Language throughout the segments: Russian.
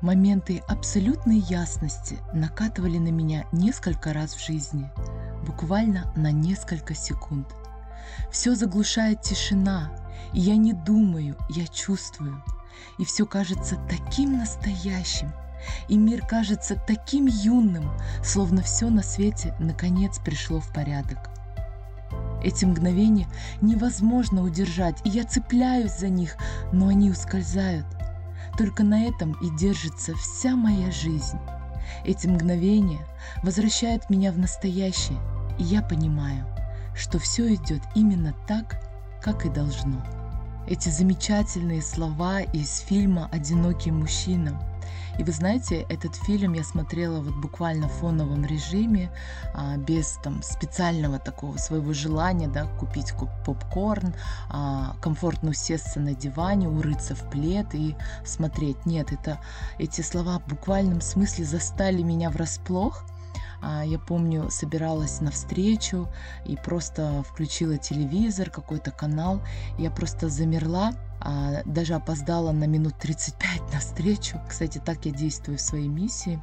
Моменты абсолютной ясности накатывали на меня несколько раз в жизни, буквально на несколько секунд. Все заглушает тишина, и я не думаю, я чувствую. И все кажется таким настоящим, и мир кажется таким юным, словно все на свете наконец пришло в порядок. Эти мгновения невозможно удержать, и я цепляюсь за них, но они ускользают. Только на этом и держится вся моя жизнь. Эти мгновения возвращают меня в настоящее, и я понимаю, что все идет именно так, как и должно. Эти замечательные слова из фильма «Одинокий мужчина» И вы знаете, этот фильм я смотрела вот буквально в фоновом режиме, а, без там специального такого своего желания, да, купить попкорн, а, комфортно усесться на диване, урыться в плед и смотреть. Нет, это эти слова в буквальном смысле застали меня врасплох. А, я помню, собиралась на встречу и просто включила телевизор, какой-то канал. Я просто замерла а, даже опоздала на минут 35 на встречу. Кстати, так я действую в своей миссии.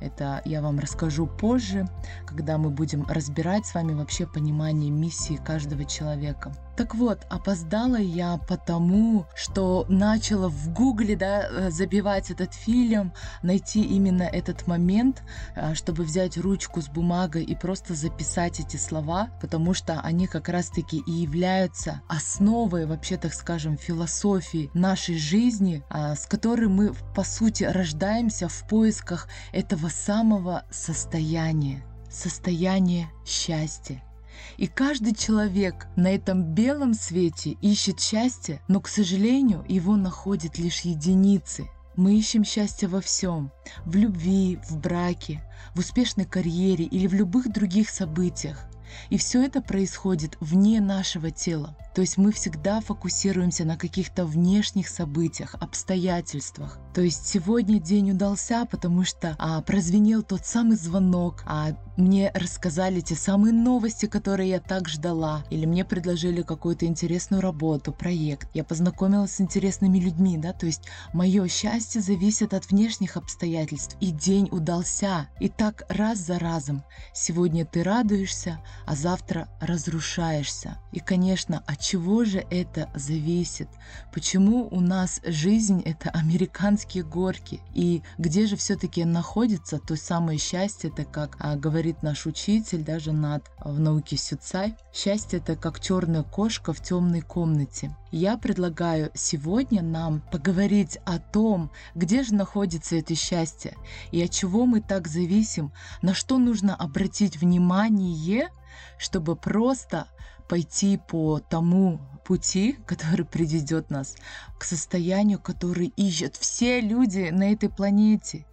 Это я вам расскажу позже, когда мы будем разбирать с вами вообще понимание миссии каждого человека. Так вот, опоздала я потому, что начала в гугле да, э, забивать этот фильм, найти именно этот момент, э, чтобы взять ручку с бумагой и просто записать эти слова, потому что они как раз-таки и являются основой, вообще, так скажем, философии нашей жизни, а, с которой мы, по сути, рождаемся в поисках этого самого состояния, состояния счастья. И каждый человек на этом белом свете ищет счастье, но, к сожалению, его находят лишь единицы. Мы ищем счастье во всем. В любви, в браке, в успешной карьере или в любых других событиях. И все это происходит вне нашего тела. То есть мы всегда фокусируемся на каких-то внешних событиях, обстоятельствах. То есть сегодня день удался, потому что а, прозвенел тот самый звонок, а мне рассказали те самые новости, которые я так ждала, или мне предложили какую-то интересную работу, проект. Я познакомилась с интересными людьми, да, то есть мое счастье зависит от внешних обстоятельств, и день удался. И так раз за разом. Сегодня ты радуешься, а завтра разрушаешься. И, конечно, от чего же это зависит? Почему у нас жизнь это американские горки? И где же все-таки находится то самое счастье, это как а, говорит наш учитель, даже над в науке Сюцай, счастье это как черная кошка в темной комнате. Я предлагаю сегодня нам поговорить о том, где же находится это счастье и от чего мы так зависим, на что нужно обратить внимание, чтобы просто пойти по тому пути, который приведет нас к состоянию, который ищут все люди на этой планете.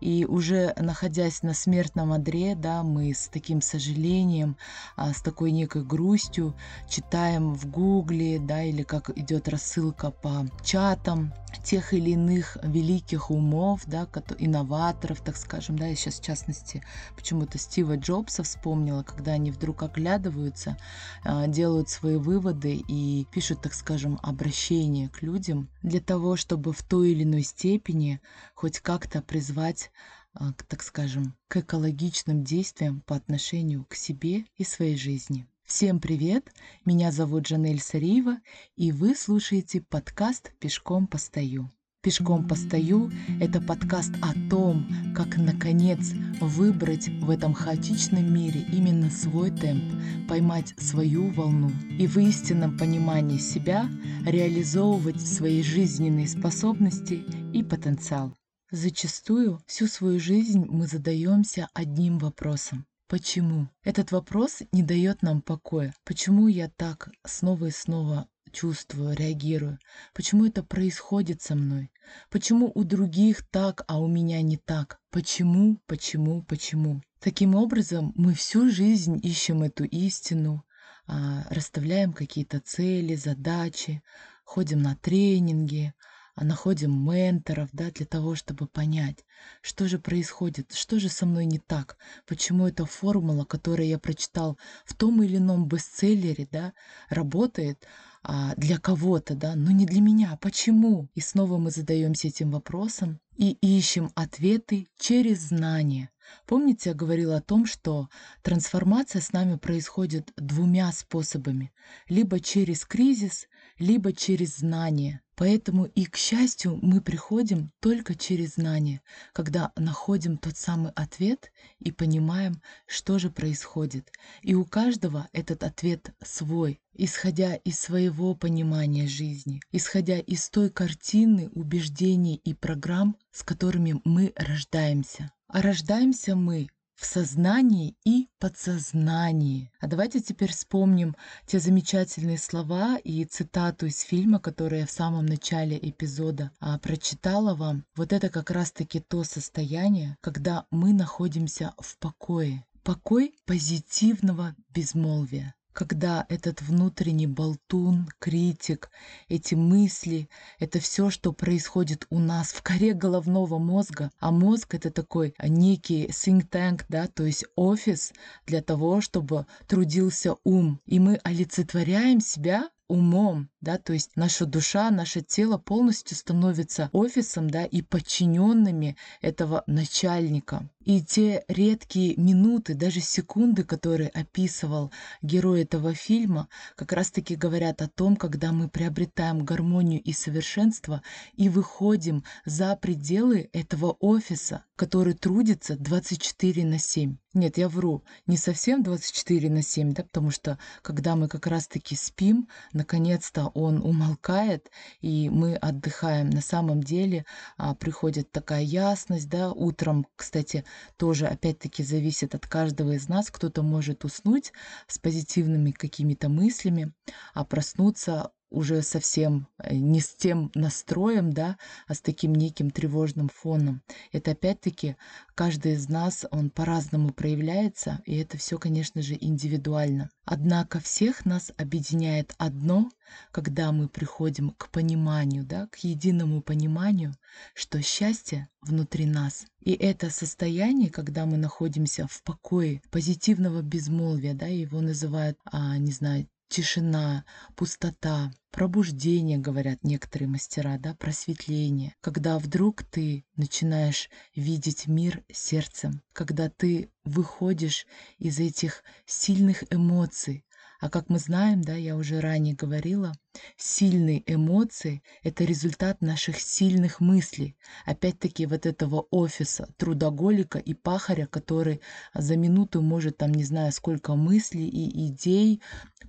И уже находясь на смертном одре, да, мы с таким сожалением, а, с такой некой грустью читаем в гугле, да, или как идет рассылка по чатам тех или иных великих умов, да, инноваторов, так скажем, да, я сейчас в частности почему-то Стива Джобса вспомнила, когда они вдруг оглядываются, а, делают свои выводы и пишут, так скажем, обращение к людям для того, чтобы в той или иной степени хоть как-то призвать а, так скажем, к экологичным действиям по отношению к себе и своей жизни. Всем привет! Меня зовут Жанель Сариева, и вы слушаете подкаст «Пешком постою». «Пешком постою» — это подкаст о том, как, наконец, выбрать в этом хаотичном мире именно свой темп, поймать свою волну и в истинном понимании себя реализовывать свои жизненные способности и потенциал. Зачастую всю свою жизнь мы задаемся одним вопросом. Почему? Этот вопрос не дает нам покоя. Почему я так снова и снова чувствую, реагирую? Почему это происходит со мной? Почему у других так, а у меня не так? Почему, почему, почему? Таким образом, мы всю жизнь ищем эту истину, а, расставляем какие-то цели, задачи, ходим на тренинги, а находим менторов, да, для того, чтобы понять, что же происходит, что же со мной не так, почему эта формула, которую я прочитал в том или ином бестселлере, да, работает а, для кого-то, да, но не для меня. Почему? И снова мы задаемся этим вопросом, и ищем ответы через знание. Помните, я говорила о том, что трансформация с нами происходит двумя способами. Либо через кризис, либо через знание. Поэтому и к счастью мы приходим только через знание, когда находим тот самый ответ и понимаем, что же происходит. И у каждого этот ответ свой, исходя из своего понимания жизни, исходя из той картины убеждений и программ, с которыми мы рождаемся. А рождаемся мы в сознании и подсознании. А давайте теперь вспомним те замечательные слова и цитату из фильма, который я в самом начале эпизода а, прочитала вам. Вот это как раз-таки то состояние, когда мы находимся в покое. Покой позитивного безмолвия когда этот внутренний болтун, критик, эти мысли, это все, что происходит у нас в коре головного мозга, а мозг это такой некий think tank, да, то есть офис для того, чтобы трудился ум. И мы олицетворяем себя умом, да, то есть наша душа, наше тело полностью становится офисом, да, и подчиненными этого начальника. И те редкие минуты, даже секунды, которые описывал герой этого фильма, как раз-таки говорят о том, когда мы приобретаем гармонию и совершенство и выходим за пределы этого офиса, который трудится 24 на 7. Нет, я вру, не совсем 24 на 7, да, потому что когда мы как раз-таки спим, наконец-то он умолкает, и мы отдыхаем. На самом деле а, приходит такая ясность, да, утром, кстати, тоже опять-таки зависит от каждого из нас. Кто-то может уснуть с позитивными какими-то мыслями, а проснуться уже совсем э, не с тем настроем, да, а с таким неким тревожным фоном. Это опять-таки каждый из нас, он по-разному проявляется, и это все, конечно же, индивидуально. Однако всех нас объединяет одно, когда мы приходим к пониманию, да, к единому пониманию, что счастье внутри нас. И это состояние, когда мы находимся в покое, позитивного безмолвия, да, его называют, а, не знаю, тишина, пустота, пробуждение, говорят некоторые мастера, да, просветление, когда вдруг ты начинаешь видеть мир сердцем, когда ты выходишь из этих сильных эмоций, а как мы знаем, да, я уже ранее говорила, сильные эмоции – это результат наших сильных мыслей. Опять-таки вот этого офиса, трудоголика и пахаря, который за минуту может там не знаю сколько мыслей и идей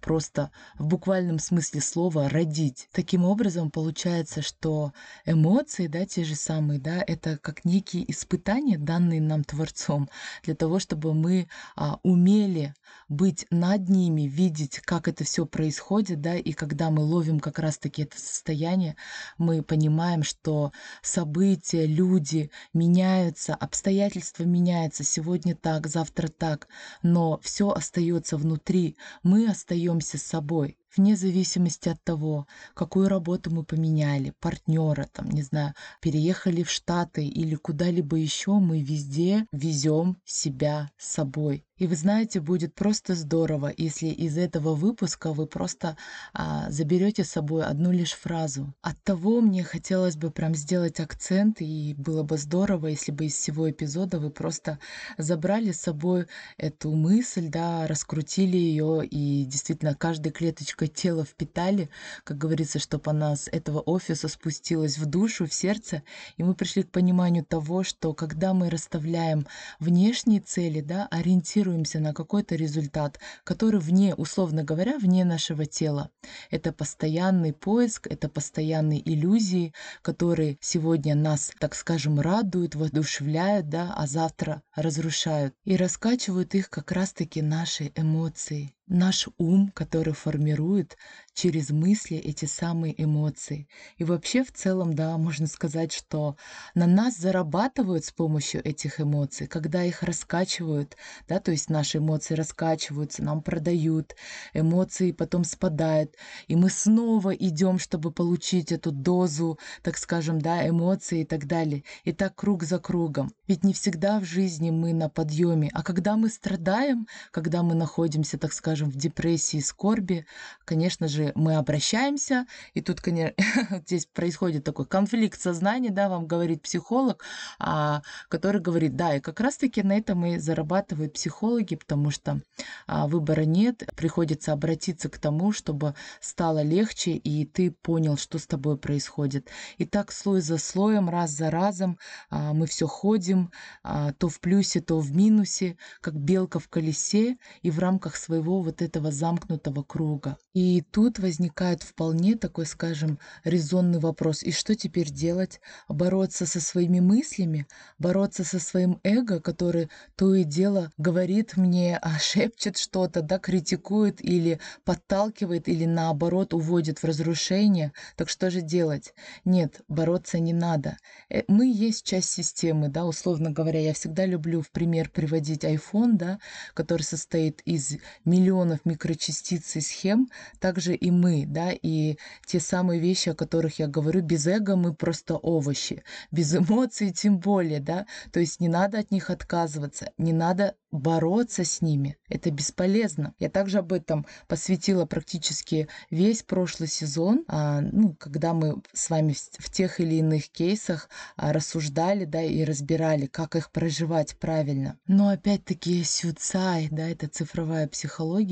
просто в буквальном смысле слова родить. Таким образом, получается, что эмоции, да, те же самые, да, это как некие испытания, данные нам Творцом, для того, чтобы мы а, умели быть над ними, видеть, как это все происходит, да, и когда мы ловим как раз-таки это состояние, мы понимаем, что события, люди меняются, обстоятельства меняются, сегодня так, завтра так, но все остается внутри, мы остаемся с собой вне зависимости от того, какую работу мы поменяли, партнера, там, не знаю, переехали в Штаты или куда-либо еще, мы везде везем себя с собой. И вы знаете, будет просто здорово, если из этого выпуска вы просто а, заберете с собой одну лишь фразу. От того мне хотелось бы прям сделать акцент, и было бы здорово, если бы из всего эпизода вы просто забрали с собой эту мысль, да, раскрутили ее, и действительно каждой клеточкой тела впитали, как говорится, чтобы она с этого офиса спустилась в душу, в сердце, и мы пришли к пониманию того, что когда мы расставляем внешние цели, да, ориентируемся на какой-то результат, который вне, условно говоря, вне нашего тела. Это постоянный поиск, это постоянные иллюзии, которые сегодня нас, так скажем, радуют, воодушевляют, да, а завтра разрушают. И раскачивают их как раз-таки наши эмоции наш ум, который формирует через мысли эти самые эмоции. И вообще в целом, да, можно сказать, что на нас зарабатывают с помощью этих эмоций, когда их раскачивают, да, то есть наши эмоции раскачиваются, нам продают, эмоции потом спадают, и мы снова идем, чтобы получить эту дозу, так скажем, да, эмоций и так далее. И так круг за кругом. Ведь не всегда в жизни мы на подъеме, а когда мы страдаем, когда мы находимся, так скажем, в депрессии, скорби, конечно же, мы обращаемся, и тут, конечно, здесь происходит такой конфликт сознания, да, вам говорит психолог, а, который говорит, да, и как раз-таки на этом и зарабатывают психологи, потому что а, выбора нет, приходится обратиться к тому, чтобы стало легче, и ты понял, что с тобой происходит. И так слой за слоем, раз за разом а, мы все ходим, то в плюсе, то в минусе, как белка в колесе, и в рамках своего вот этого замкнутого круга. И тут возникает вполне такой, скажем, резонный вопрос. И что теперь делать? Бороться со своими мыслями? Бороться со своим эго, который то и дело говорит мне, а, шепчет что-то, да, критикует или подталкивает, или наоборот уводит в разрушение? Так что же делать? Нет, бороться не надо. Э, мы есть часть системы, да, условно говоря. Я всегда люблю в пример приводить iPhone, да, который состоит из миллионов микрочастиц и схем, также и мы, да, и те самые вещи, о которых я говорю, без эго мы просто овощи, без эмоций тем более, да, то есть не надо от них отказываться, не надо бороться с ними. Это бесполезно. Я также об этом посвятила практически весь прошлый сезон, а, ну, когда мы с вами в тех или иных кейсах а, рассуждали, да, и разбирали, как их проживать правильно. Но опять-таки сюцай, да, это цифровая психология,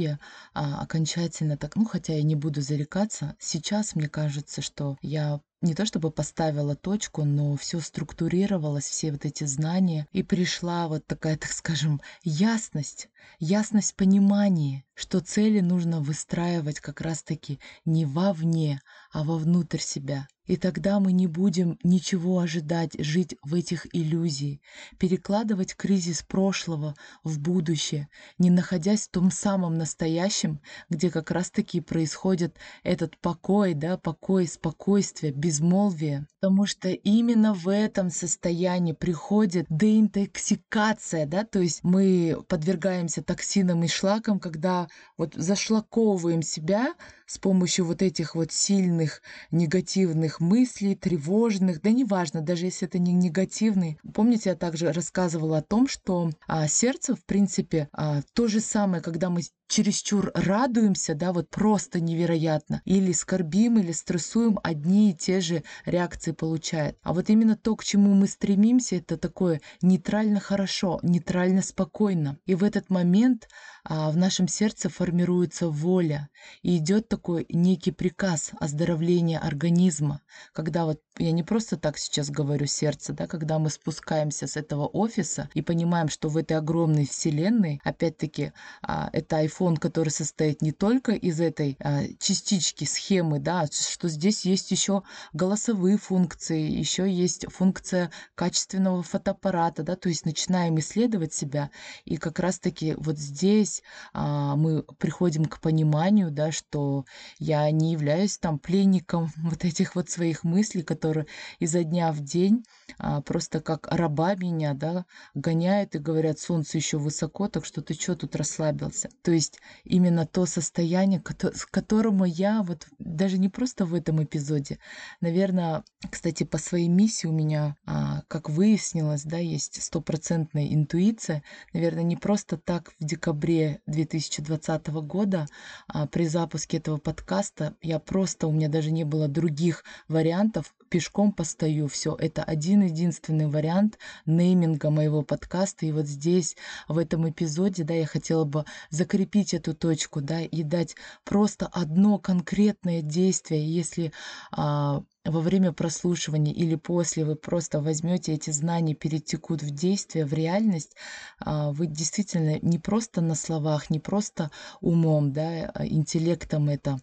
а, окончательно так, ну, хотя я не буду зарекаться, сейчас мне кажется, что я не то чтобы поставила точку, но все структурировалось, все вот эти знания, и пришла вот такая, так скажем, ясность, ясность понимания, что цели нужно выстраивать как раз-таки не вовне, а вовнутрь себя. И тогда мы не будем ничего ожидать, жить в этих иллюзиях, перекладывать кризис прошлого в будущее, не находясь в том самом настоящем, где как раз-таки происходит этот покой, да, покой, спокойствие, безмолвие. Потому что именно в этом состоянии приходит деинтоксикация, да, то есть мы подвергаемся токсинам и шлакам, когда вот зашлаковываем себя с помощью вот этих вот сильных негативных мыслей, тревожных, да неважно, даже если это не негативные. Помните, я также рассказывала о том, что а, сердце, в принципе, а, то же самое, когда мы чересчур радуемся, да, вот просто невероятно, или скорбим, или стрессуем, одни и те же реакции получает. А вот именно то, к чему мы стремимся, это такое нейтрально хорошо, нейтрально спокойно. И в этот момент а, в нашем сердце формируется воля, и идет такой некий приказ оздоровления организма, когда вот я не просто так сейчас говорю сердце, да, когда мы спускаемся с этого офиса и понимаем, что в этой огромной вселенной, опять-таки, а, это iPhone, который состоит не только из этой а, частички схемы, да, что здесь есть еще голосовые функции, еще есть функция качественного фотоаппарата, да, то есть начинаем исследовать себя, и как раз-таки вот здесь а, мы приходим к пониманию, да, что я не являюсь там пленником вот этих вот своих мыслей, которые которые изо дня в день а, просто как раба меня, да, гоняют и говорят, солнце еще высоко, так что ты что тут расслабился? То есть именно то состояние, к которому я вот даже не просто в этом эпизоде, наверное, кстати, по своей миссии у меня, а, как выяснилось, да, есть стопроцентная интуиция, наверное, не просто так в декабре 2020 года а, при запуске этого подкаста я просто, у меня даже не было других вариантов, пешком постою. Все, это один единственный вариант нейминга моего подкаста. И вот здесь, в этом эпизоде, да, я хотела бы закрепить эту точку, да, и дать просто одно конкретное действие. Если а, во время прослушивания или после вы просто возьмете эти знания, перетекут в действие, в реальность, а, вы действительно не просто на словах, не просто умом, да, а, интеллектом это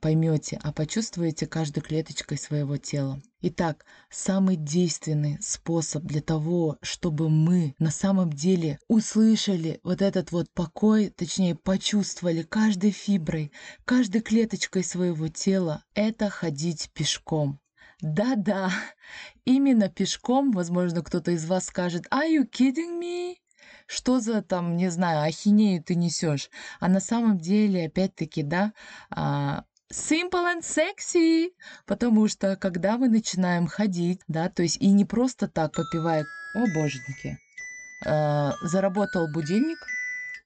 поймете, а почувствуете каждой клеточкой своего тела. Итак, самый действенный способ для того, чтобы мы на самом деле услышали вот этот вот покой, точнее почувствовали каждой фиброй, каждой клеточкой своего тела, это ходить пешком. Да-да, именно пешком, возможно, кто-то из вас скажет, are you kidding me? Что за там, не знаю, ахинею ты несешь? А на самом деле, опять-таки, да, а, Simple and sexy, потому что когда мы начинаем ходить, да, то есть и не просто так попивая, о боженьки, э, заработал будильник,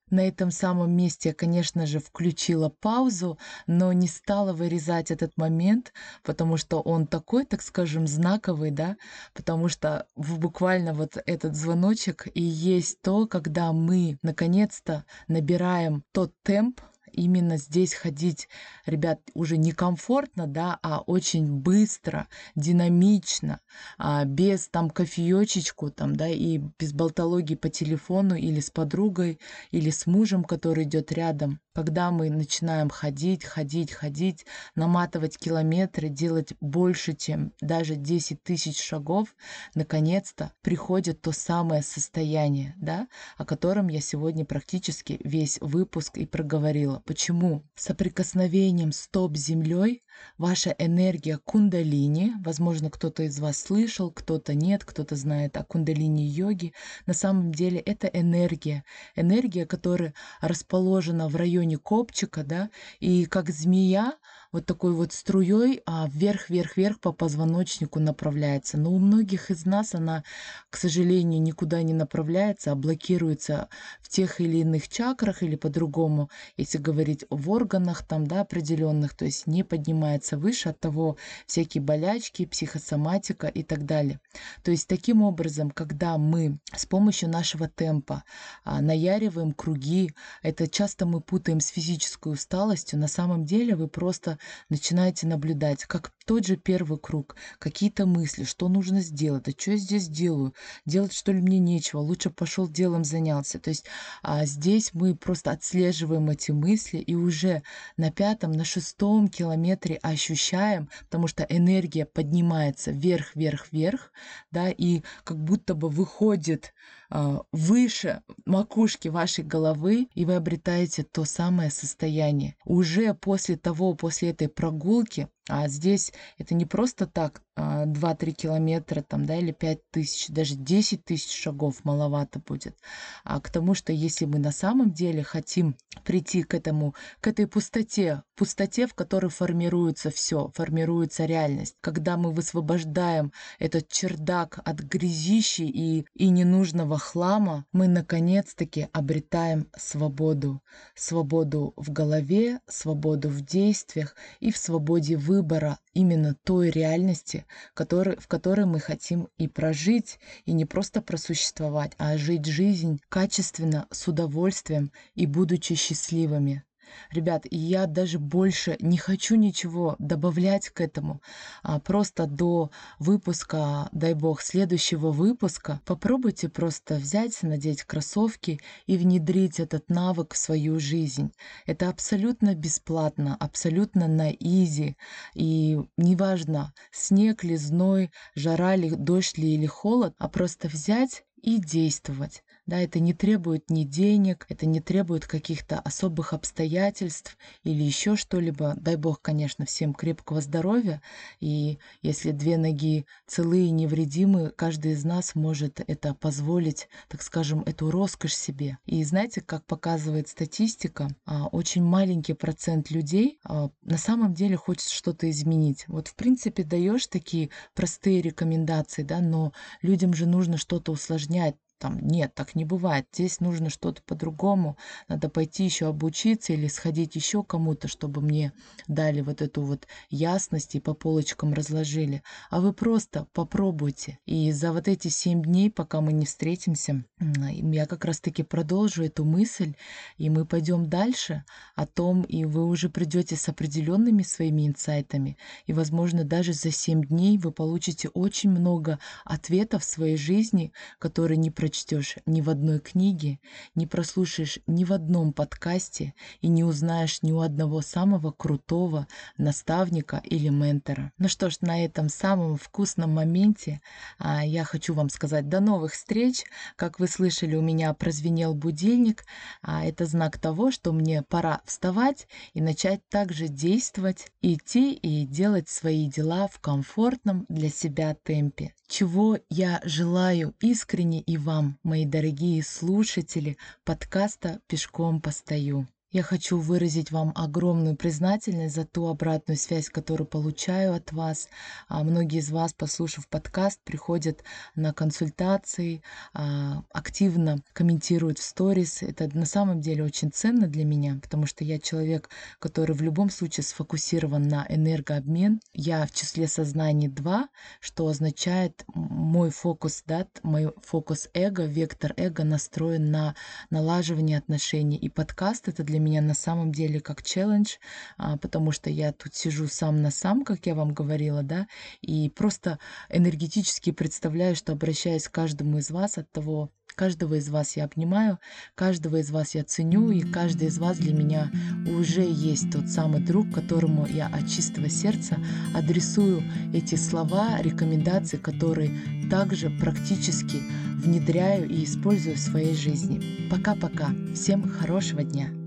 на этом самом месте я, конечно же, включила паузу, но не стала вырезать этот момент, потому что он такой, так скажем, знаковый, да, потому что буквально вот этот звоночек и есть то, когда мы наконец-то набираем тот темп, именно здесь ходить, ребят, уже некомфортно, да, а очень быстро, динамично, а, без там кофеечечку, там, да, и без болтологии по телефону или с подругой, или с мужем, который идет рядом. Когда мы начинаем ходить, ходить, ходить, наматывать километры, делать больше, чем даже 10 тысяч шагов, наконец-то приходит то самое состояние, да, о котором я сегодня практически весь выпуск и проговорила. Почему? Соприкосновением стоп землей ваша энергия кундалини, возможно, кто-то из вас слышал, кто-то нет, кто-то знает о кундалини-йоге. На самом деле это энергия, энергия, которая расположена в районе копчика, да, и как змея вот такой вот струей а вверх-вверх-вверх по позвоночнику направляется. Но у многих из нас она, к сожалению, никуда не направляется, а блокируется в тех или иных чакрах или по-другому, если говорить в органах там, да, определенных, то есть не поднимается выше, от того всякие болячки, психосоматика и так далее. То есть таким образом, когда мы с помощью нашего темпа а, наяриваем круги, это часто мы путаем с физической усталостью, на самом деле вы просто начинаете наблюдать, как тот же первый круг, какие-то мысли, что нужно сделать, а что я здесь делаю, делать что ли мне нечего, лучше пошел делом занялся. То есть а здесь мы просто отслеживаем эти мысли и уже на пятом, на шестом километре ощущаем, потому что энергия поднимается вверх, вверх, вверх, да, и как будто бы выходит а, выше макушки вашей головы, и вы обретаете то самое состояние. Уже после того, после этой прогулки, а здесь это не просто так 2-3 а, километра там, да, или 5 тысяч, даже 10 тысяч шагов маловато будет. А к тому, что если мы на самом деле хотим прийти к этому, к этой пустоте, пустоте, в которой формируется все, формируется реальность, когда мы высвобождаем этот чердак от грязищи и, и ненужного хлама, мы наконец-таки обретаем свободу. Свободу в голове, свободу в действиях и в свободе выбора именно той реальности, который, в которой мы хотим и прожить, и не просто просуществовать, а жить жизнь качественно, с удовольствием и будучи счастливыми. Ребят, я даже больше не хочу ничего добавлять к этому. А просто до выпуска, дай бог, следующего выпуска попробуйте просто взять, надеть кроссовки и внедрить этот навык в свою жизнь. Это абсолютно бесплатно, абсолютно на изи. И неважно, снег ли, зной, жара ли, дождь ли или холод, а просто взять и действовать. Да, это не требует ни денег, это не требует каких-то особых обстоятельств или еще что-либо. Дай бог, конечно, всем крепкого здоровья. И если две ноги целые и невредимы, каждый из нас может это позволить, так скажем, эту роскошь себе. И знаете, как показывает статистика, а, очень маленький процент людей а, на самом деле хочет что-то изменить. Вот, в принципе, даешь такие простые рекомендации, да, но людям же нужно что-то усложнять там нет, так не бывает. Здесь нужно что-то по-другому. Надо пойти еще обучиться или сходить еще кому-то, чтобы мне дали вот эту вот ясность и по полочкам разложили. А вы просто попробуйте. И за вот эти семь дней, пока мы не встретимся, я как раз-таки продолжу эту мысль, и мы пойдем дальше о том, и вы уже придете с определенными своими инсайтами, и, возможно, даже за семь дней вы получите очень много ответов в своей жизни, которые не прочитали прочтешь ни в одной книге, не прослушаешь ни в одном подкасте и не узнаешь ни у одного самого крутого наставника или ментора. Ну что ж, на этом самом вкусном моменте а, я хочу вам сказать до новых встреч. Как вы слышали, у меня прозвенел будильник. А это знак того, что мне пора вставать и начать также действовать, идти и делать свои дела в комфортном для себя темпе чего я желаю искренне и вам, мои дорогие слушатели подкаста «Пешком постою». Я хочу выразить вам огромную признательность за ту обратную связь, которую получаю от вас. А, многие из вас, послушав подкаст, приходят на консультации, а, активно комментируют в сторис. Это на самом деле очень ценно для меня, потому что я человек, который в любом случае сфокусирован на энергообмен. Я в числе сознаний 2, что означает мой фокус, да, мой фокус эго, вектор эго настроен на налаживание отношений. И подкаст это для меня на самом деле как челлендж, а, потому что я тут сижу сам на сам, как я вам говорила, да, и просто энергетически представляю, что обращаюсь к каждому из вас от того, Каждого из вас я обнимаю, каждого из вас я ценю, и каждый из вас для меня уже есть тот самый друг, которому я от чистого сердца адресую эти слова, рекомендации, которые также практически внедряю и использую в своей жизни. Пока-пока. Всем хорошего дня.